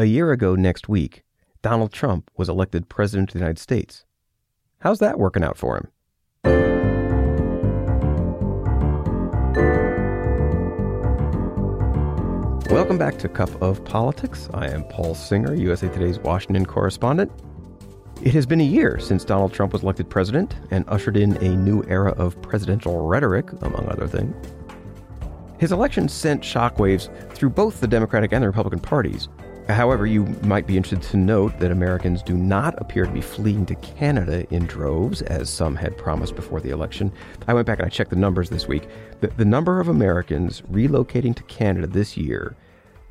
A year ago next week, Donald Trump was elected President of the United States. How's that working out for him? Welcome back to Cup of Politics. I am Paul Singer, USA Today's Washington correspondent. It has been a year since Donald Trump was elected president and ushered in a new era of presidential rhetoric, among other things. His election sent shockwaves through both the Democratic and the Republican parties. However, you might be interested to note that Americans do not appear to be fleeing to Canada in droves, as some had promised before the election. I went back and I checked the numbers this week. The, the number of Americans relocating to Canada this year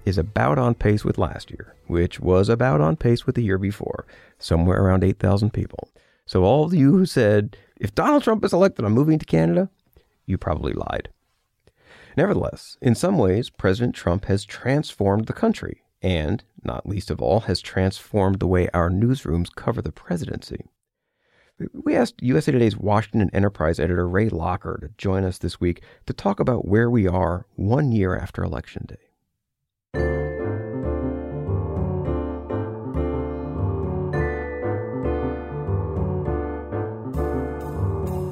is about on pace with last year, which was about on pace with the year before, somewhere around 8,000 people. So, all of you who said, if Donald Trump is elected, I'm moving to Canada, you probably lied. Nevertheless, in some ways, President Trump has transformed the country and, not least of all, has transformed the way our newsrooms cover the presidency. We asked USA Today's Washington Enterprise editor Ray Locker to join us this week to talk about where we are one year after Election Day.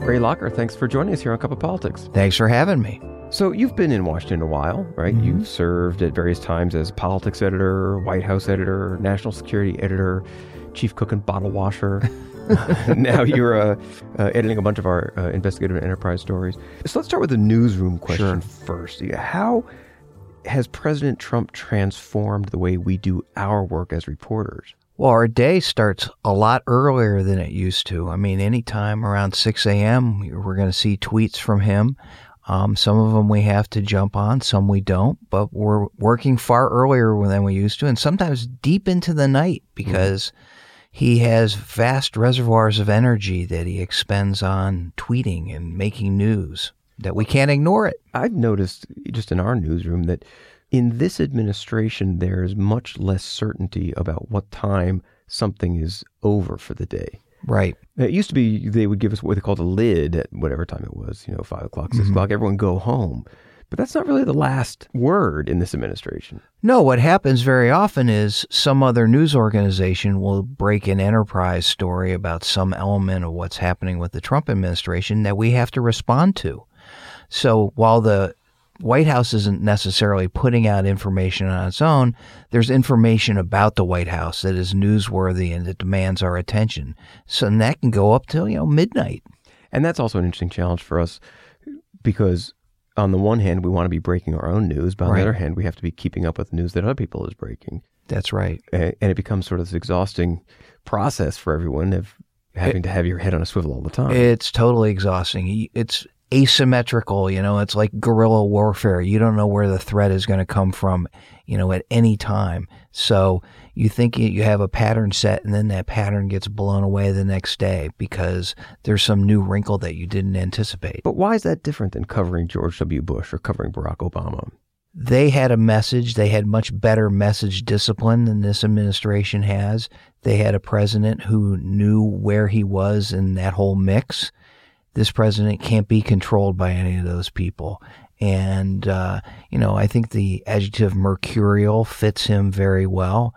Ray Locker, thanks for joining us here on Cup of Politics. Thanks for having me. So you've been in Washington a while, right? Mm-hmm. You've served at various times as politics editor, White House editor, national security editor, chief cook and bottle washer. now you're uh, uh, editing a bunch of our uh, investigative enterprise stories. So let's start with the newsroom question Sure. first. How has President Trump transformed the way we do our work as reporters? Well, our day starts a lot earlier than it used to. I mean, anytime around 6 a.m., we're going to see tweets from him. Um, some of them we have to jump on, some we don't, but we're working far earlier than we used to, and sometimes deep into the night because he has vast reservoirs of energy that he expends on tweeting and making news that we can't ignore it. I've noticed just in our newsroom that in this administration, there is much less certainty about what time something is over for the day. Right. It used to be they would give us what they called a lid at whatever time it was, you know, five o'clock, 6 mm-hmm. o'clock, everyone go home. But that's not really the last word in this administration. No, what happens very often is some other news organization will break an enterprise story about some element of what's happening with the Trump administration that we have to respond to. So while the White House isn't necessarily putting out information on its own, there's information about the White House that is newsworthy and that demands our attention. So and that can go up till, you know, midnight. And that's also an interesting challenge for us because on the one hand, we want to be breaking our own news, but on Right. the other hand, we have to be keeping up with news that other people is breaking. That's right. And it becomes sort of this exhausting process for everyone of having to have your head on a swivel all the time. It's totally exhausting. It's asymmetrical, you know, it's like guerrilla warfare. You don't know where the threat is going to come from, you know, at any time. So you think you have a pattern set and then that pattern gets blown away the next day because there's some new wrinkle that you didn't anticipate. But why is that different than covering George W. Bush or covering Barack Obama? They had a message. They had much better message discipline than this administration has. They had a president who knew where he was in that whole mix. This president can't be controlled by any of those people. And, uh, you know, I think the adjective mercurial fits him very well.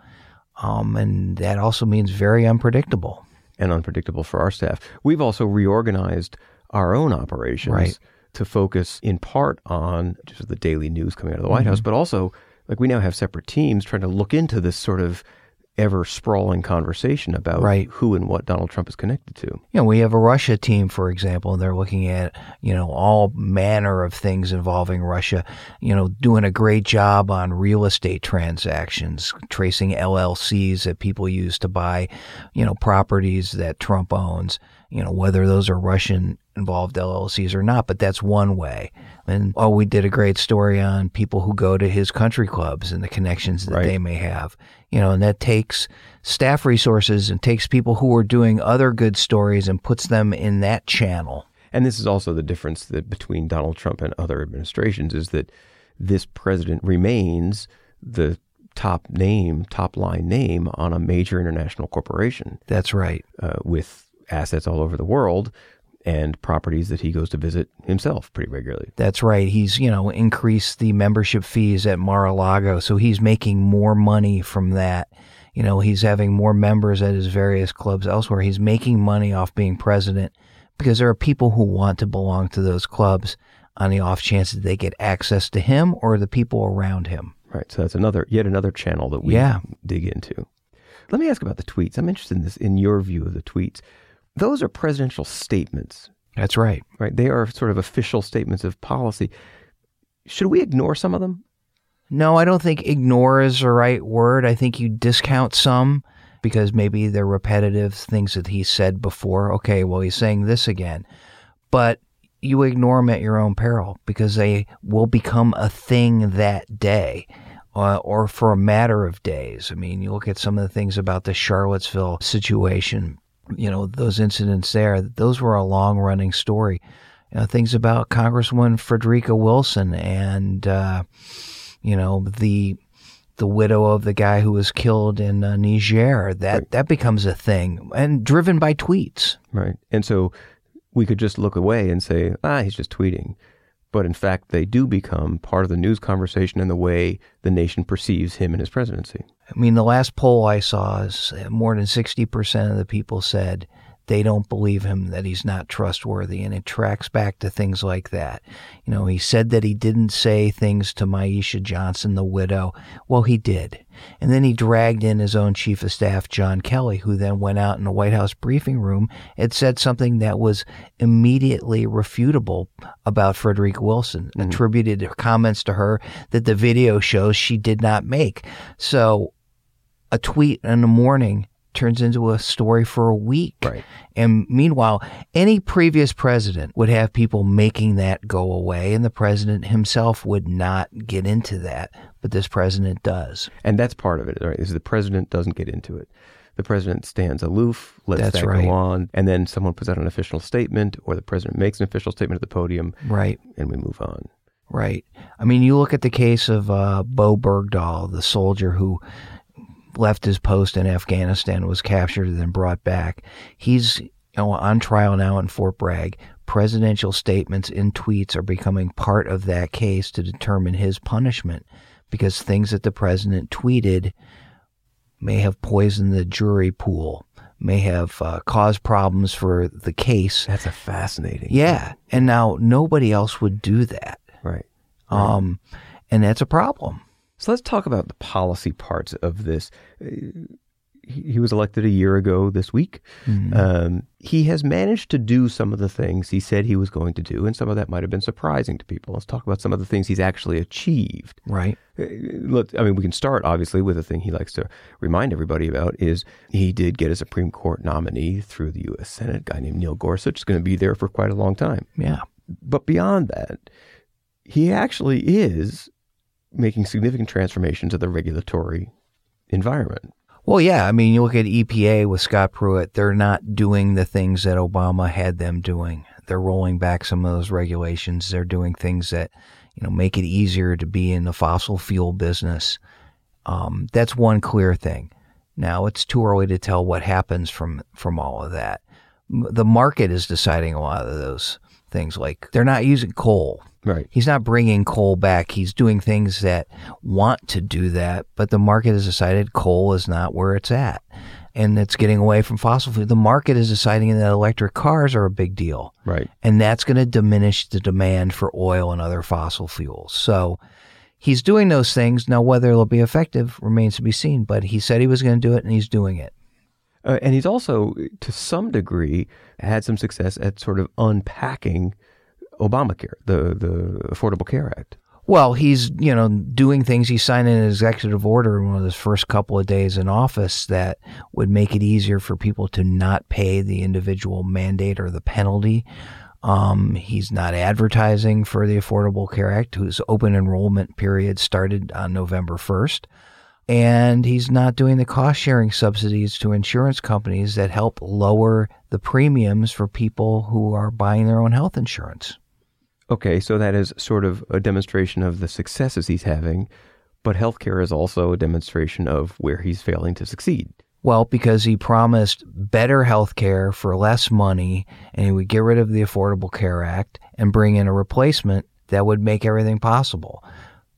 Um, and that also means very unpredictable. and unpredictable for our staff. We've also reorganized our own operations Right. to focus in part on just the daily news coming out of the White Mm-hmm. House, but also like we now have separate teams trying to look into this sort of ever sprawling conversation about Right. who and what Donald Trump is connected to. You know, we have a Russia team, for example, and they're looking at, you know, all manner of things involving Russia, you know, doing a great job on real estate transactions, tracing LLCs that people use to buy, you know, properties that Trump owns, you know, whether those are Russian involved LLCs or not, but that's one way. And oh, we did a great story on people who go to his country clubs and the connections that Right. they may have. You know, and that takes staff resources and takes people who are doing other good stories and puts them in that channel. And this is also the difference that between Donald Trump and other administrations is that this president remains the top name, top line name on a major international corporation. That's right. uh, with assets all over the world, and properties that he goes to visit himself pretty regularly. That's right. He's, you know, increased the membership fees at Mar-a-Lago, so he's making more money from that. You know, he's having more members at his various clubs elsewhere. He's making money off being president because there are people who want to belong to those clubs on the off chance that they get access to him or the people around him. Right. So that's another yet another channel that we Yeah. dig into. Let me ask about the tweets. I'm interested in this in your view of the tweets. Those are presidential statements, That's right. right? They are sort of official statements of policy. Should we ignore some of them? No, I don't think ignore is the right word. I think you discount some because maybe they're repetitive things that he said before. Okay, well, he's saying this again. But you ignore them at your own peril because they will become a thing that day uh, or for a matter of days. I mean, you look at some of the things about the Charlottesville situation, you know, those incidents there, those were a long running story. You know, things about Congresswoman Frederica Wilson and, uh, you know, the the widow of the guy who was killed in uh, Niger. That Right. that becomes a thing and driven by tweets. Right. And so we could just look away and say, ah, he's just tweeting. But in fact, they do become part of the news conversation and the way the nation perceives him and his presidency. I mean, the last poll I saw is uh, more than 60% of the people said they don't believe him, that he's not trustworthy. And it tracks back to things like that. You know, he said that he didn't say things to Myeshia Johnson, the widow. Well, he did. And then he dragged in his own chief of staff, John Kelly, who then went out in the White House briefing room and said something that was immediately refutable about Frederica Wilson, mm-hmm. attributed comments to her that the video shows she did not make. So a tweet in the morning turns into a story for a week. Right. And meanwhile, any previous president would have people making that go away, and the president himself would not get into that. But this president does. And that's part of it, right? Is the president doesn't get into it. The president stands aloof, lets That's that right. go on, and then someone puts out an official statement, or the president makes an official statement at the podium, Right. and we move on. Right. I mean, you look at the case of uh, Bo Bergdahl, the soldier who left his post in Afghanistan, was captured, and then brought back. He's you know, on trial now in Fort Bragg. Presidential statements in tweets are becoming part of that case to determine his punishment because things that the president tweeted may have poisoned the jury pool, may have uh, caused problems for the case. That's a fascinating. Yeah. And now nobody else would do that. Right. Um, and that's a problem. So let's talk about the policy parts of this. Uh, He he was elected a year ago this week. Um, he has managed to do some of the things he said he was going to do, and some of that might have been surprising to people. Let's talk about some of the things he's actually achieved. Right. Uh, Look, I mean, we can start obviously with the thing he likes to remind everybody about is he did get a Supreme Court nominee through the U.S. Senate, a guy named Neil Gorsuch, is going to be there for quite a long time. Yeah. But beyond that, he actually is making significant transformations of the regulatory environment. Well, yeah. I mean, you look at EPA with Scott Pruitt, they're not doing the things that Obama had them doing. They're rolling back some of those regulations. They're doing things that, you know, make it easier to be in the fossil fuel business. Um, that's one clear thing. Now, it's too early to tell what happens from, from all of that. The market is deciding a lot of those things. Like they're not using coal. Right. He's not bringing coal back. He's doing things that want to do that, but the market has decided coal is not where it's at. And it's getting away from fossil fuel. The market is deciding that electric cars are a big deal. Right. And that's going to diminish the demand for oil and other fossil fuels. So he's doing those things. Now, whether it'll be effective remains to be seen, but he said he was going to do it and he's doing it. Uh, and he's also, to some degree, had some success at sort of unpacking Obamacare, the, the Affordable Care Act. Well, he's you know doing things. He signed an executive order in one of his first couple of days in office that would make it easier for people to not pay the individual mandate or the penalty. Um, he's not advertising for the Affordable Care Act, whose open enrollment period started on November first, and he's not doing the cost sharing subsidies to insurance companies that help lower the premiums for people who are buying their own health insurance. Okay, so that is sort of a demonstration of the successes he's having, but healthcare is also a demonstration of where he's failing to succeed. Well, because he promised better health care for less money and he would get rid of the Affordable Care Act and bring in a replacement that would make everything possible.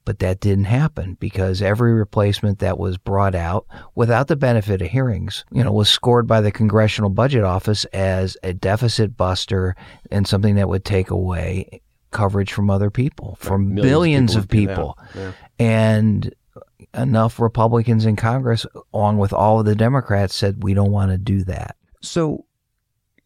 But that didn't happen because every replacement that was brought out without the benefit of hearings, you know, was scored by the Congressional Budget Office as a deficit buster and something that would take away coverage from other people, from Millions of billions people of people. Yeah. And enough Republicans in Congress, along with all of the Democrats, said we don't want to do that. So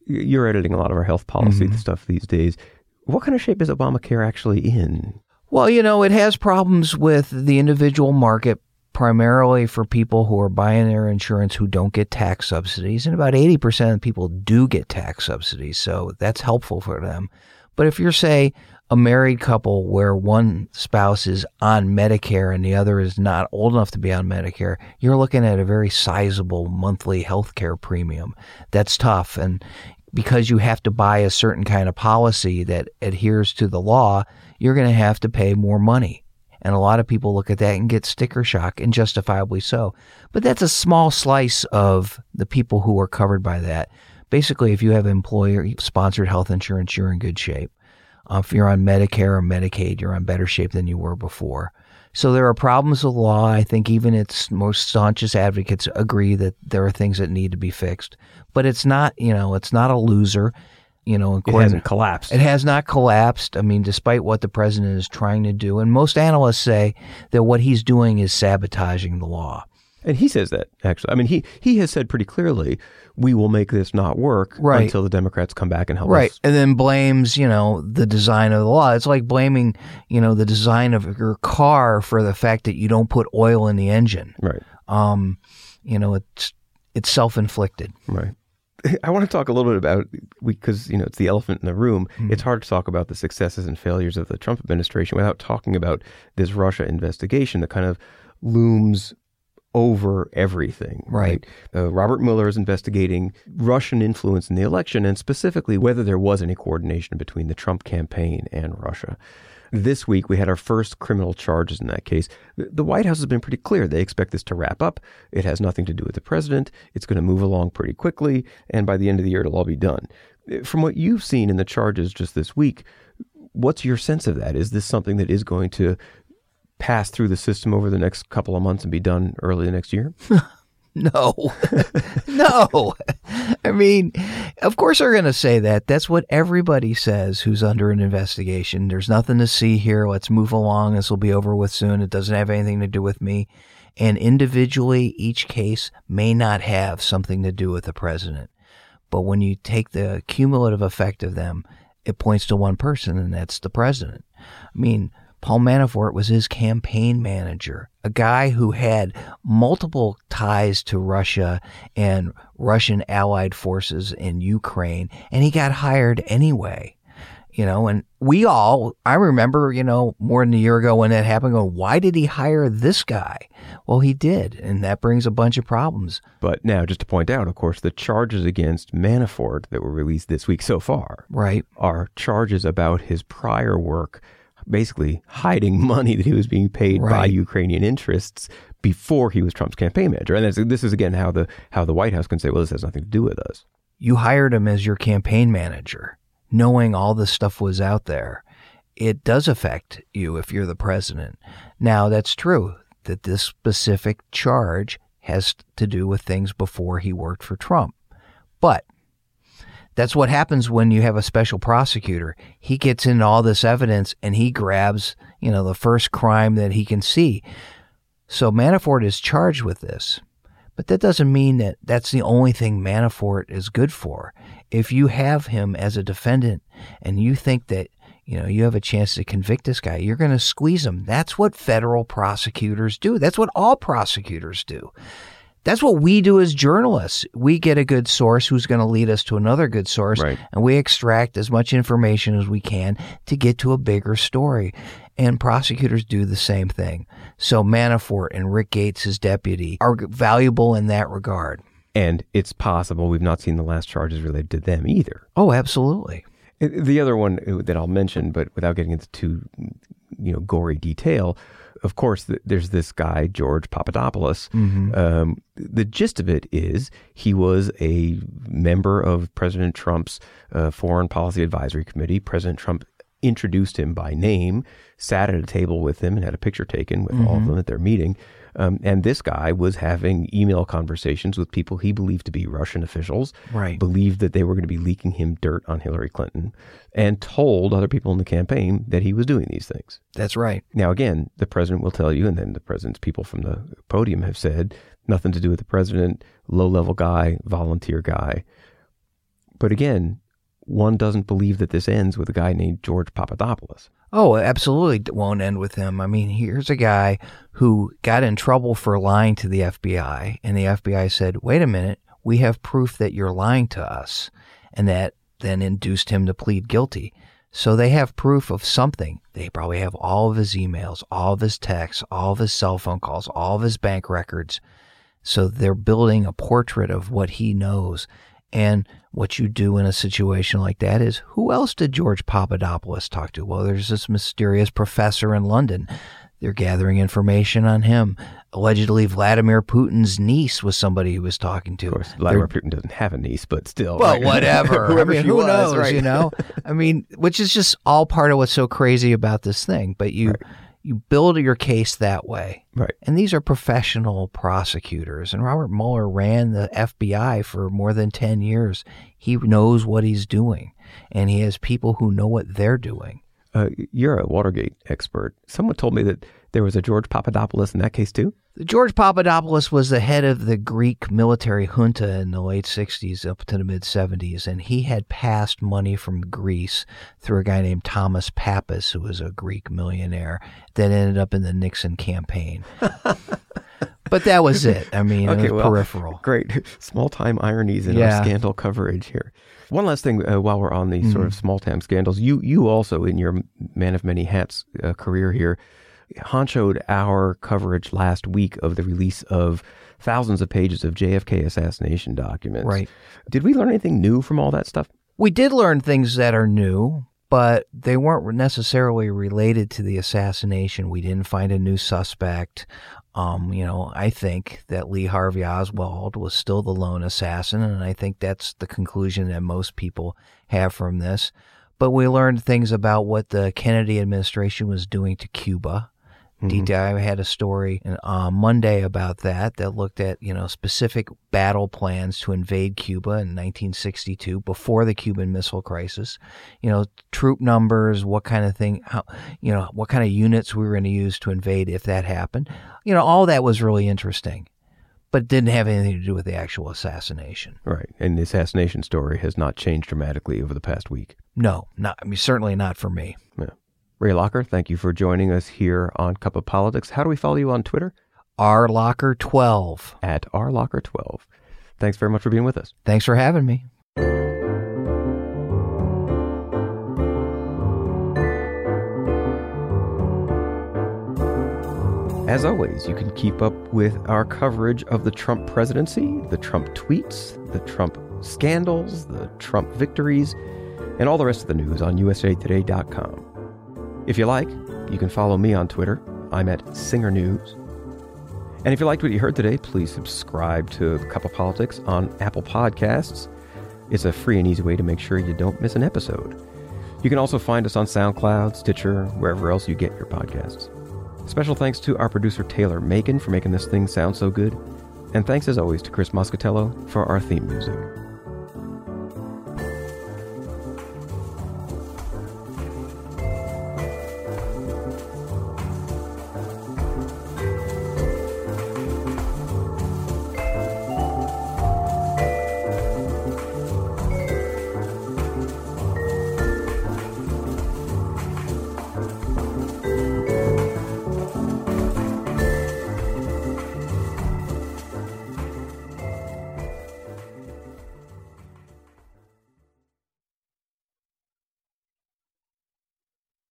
you're editing a lot of our health policy Mhm. stuff these days. What kind of shape is Obamacare actually in? Well, you know, it has problems with the individual market, primarily for people who are buying their insurance who don't get tax subsidies. And about 80% of people do get tax subsidies. So that's helpful for them. But if you're, say, a married couple where one spouse is on Medicare and the other is not old enough to be on Medicare, you're looking at a very sizable monthly health care premium. That's tough. And because you have to buy a certain kind of policy that adheres to the law, you're going to have to pay more money. And a lot of people look at that and get sticker shock, and justifiably so. But that's a small slice of the people who are covered by that. Basically, if you have employer sponsored health insurance, you're in good shape. Uh, if you're on Medicare or Medicaid, you're on better shape than you were before. So there are problems with the law. I think even its most staunchest advocates agree that there are things that need to be fixed. But it's not, you know, it's not a loser. You know, It hasn't collapsed. it has not collapsed. I mean, despite what the president is trying to do, and most analysts say that what he's doing is sabotaging the law. And he says that actually. I mean, he he has said pretty clearly, we will make this not work Right. until the Democrats come back and help Right. us. Right, and then blames, you know, the design of the law. It's like blaming, you know, the design of your car for the fact that you don't put oil in the engine. Right. Um, you know, it's it's self-inflicted. Right. I want to talk a little bit about because you know it's the elephant in the room. Hmm. It's hard to talk about the successes and failures of the Trump administration without talking about this Russia investigation that kind of looms over everything. Right. Uh, Robert Mueller is investigating Russian influence in the election and specifically whether there was any coordination between the Trump campaign and Russia. This week, we had our first criminal charges in that case. The the White House has been pretty clear. They expect this to wrap up. It has nothing to do with the president. It's going to move along pretty quickly. And by the end of the year, it'll all be done. From what you've seen in the charges just this week, what's your sense of that? Is this something that is going to pass through the system over the next couple of months and be done early the next year? No, no. I mean, of course they're going to say that. That's what everybody says who's under an investigation. There's nothing to see here. Let's move along. This will be over with soon. It doesn't have anything to do with me. And individually, each case may not have something to do with the president. But when you take the cumulative effect of them, it points to one person, and that's the president. I mean, Paul Manafort was his campaign manager, a guy who had multiple ties to Russia and Russian allied forces in Ukraine, and he got hired anyway. You know, and we all, I remember, you know, more than a year ago when that happened, going, why did he hire this guy? Well, he did, and that brings a bunch of problems. But now, just to point out, of course, the charges against Manafort that were released this week so far Right. are charges about his prior work, basically hiding money that he was being paid by Ukrainian interests before he was Trump's campaign manager. And this is again how the how the White House can say, "Well, this has nothing to do with us." you hired him as your campaign manager, knowing all this stuff was out there. It does affect you if you're the president. Now, that's true that this specific charge has to do with things before he worked for Trump. But that's what happens when you have a special prosecutor. He gets in all this evidence and he grabs, you know, the first crime that he can see. So Manafort is charged with this. But that doesn't mean that that's the only thing Manafort is good for. If you have him as a defendant and you think that, you know, you have a chance to convict this guy, you're going to squeeze him. That's what federal prosecutors do. That's what all prosecutors do. That's what we do as journalists. We get a good source who's going to lead us to another good source, Right. and we extract as much information as we can to get to a bigger story. And prosecutors do the same thing. So Manafort and Rick Gates, his deputy, are valuable in that regard. And it's possible we've not seen the last charges related to them either. Oh, absolutely. Uh, The other one that I'll mention, but without getting into too, you know, gory detail, of course, th- there's this guy, George Papadopoulos. Mm-hmm. Um, the gist of it is he was a member of President Trump's uh, Foreign Policy Advisory Committee. President Trump introduced him by name, sat at a table with him, and had a picture taken with all of them at their meeting. Um, and this guy was having email conversations with people he believed to be Russian officials, Right. believed that they were going to be leaking him dirt on Hillary Clinton, and told other people in the campaign that he was doing these things. That's right. Now, again, the president will tell you, and then the president's people from the podium have said nothing to do with the president, low level guy, volunteer guy. But again, one doesn't believe that this ends with a guy named George Papadopoulos. Oh, absolutely won't end with him. I mean, here's a guy who got in trouble for lying to the FBI, and the FBI said, wait a minute, we have proof that you're lying to us. And that then induced him to plead guilty. So they have proof of something. They probably have all of his emails, all of his texts, all of his cell phone calls, all of his bank records. So they're building a portrait of what he knows. And what you do in a situation like that is who else did George Papadopoulos talk to? Well, there's this mysterious professor in London. They're gathering information on him. Allegedly, Vladimir Putin's niece was somebody he was talking to. Of course, Vladimir Putin doesn't have a niece, but still. Well, right? whatever. Whoever I mean, who was, knows? right? You know, I mean, which is just all part of what's so crazy about this thing. But you you build your case that way, Right. and these are professional prosecutors. And Robert Mueller ran the FBI for more than ten years. He knows what he's doing, and he has people who know what they're doing. Uh, you're a Watergate expert. Someone told me that there was a George Papadopoulos in that case too. George Papadopoulos was the head of the Greek military junta in the late 60s up to the mid 70s, and he had passed money from Greece through a guy named Thomas Pappas, who was a Greek millionaire that ended up in the Nixon campaign. but that was it. I mean, it was well, peripheral. Great. Small time ironies in Yeah. our scandal coverage here. One last thing uh, while we're on these sort of Mm-hmm. small time scandals, you you also in your man of many hats uh, career here, honchoed our coverage last week of the release of thousands of pages of JFK assassination documents. Right. Did we learn anything new from all that stuff? We did learn things that are new, but they weren't necessarily related to the assassination. We didn't find a new suspect. Um, you know, I think that Lee Harvey Oswald was still the lone assassin, and I think that's the conclusion that most people have from this. But we learned things about what the Kennedy administration was doing to Cuba. Mm-hmm. DTI had a story on uh, Monday about that that looked at you know specific battle plans to invade Cuba in 1962 before the Cuban Missile Crisis. You know troop numbers, what kind of thing, how you know what kind of units we were going to use to invade if that happened. You know all that was really interesting, but it didn't have anything to do with the actual assassination. Right. And the assassination story has not changed dramatically over the past week. No, not I mean certainly not for me. Yeah. Ray Locker, thank you for joining us here on Cup of Politics. How do we follow you on Twitter? R Locker 12. At rlocker12. Thanks very much for being with us. Thanks for having me. As always, you can keep up with our coverage of the Trump presidency, the Trump tweets, the Trump scandals, the Trump victories, and all the rest of the news on usatoday.com. If you like, you can follow me on Twitter. I'm at Singer News. And if you liked what you heard today, please subscribe to Cup of Politics on Apple Podcasts. It's a free and easy way to make sure you don't miss an episode. You can also find us on SoundCloud, Stitcher, wherever else you get your podcasts. Special thanks to our producer Taylor Macon for making this thing sound so good. And thanks as always to Chris Moscatello for our theme music.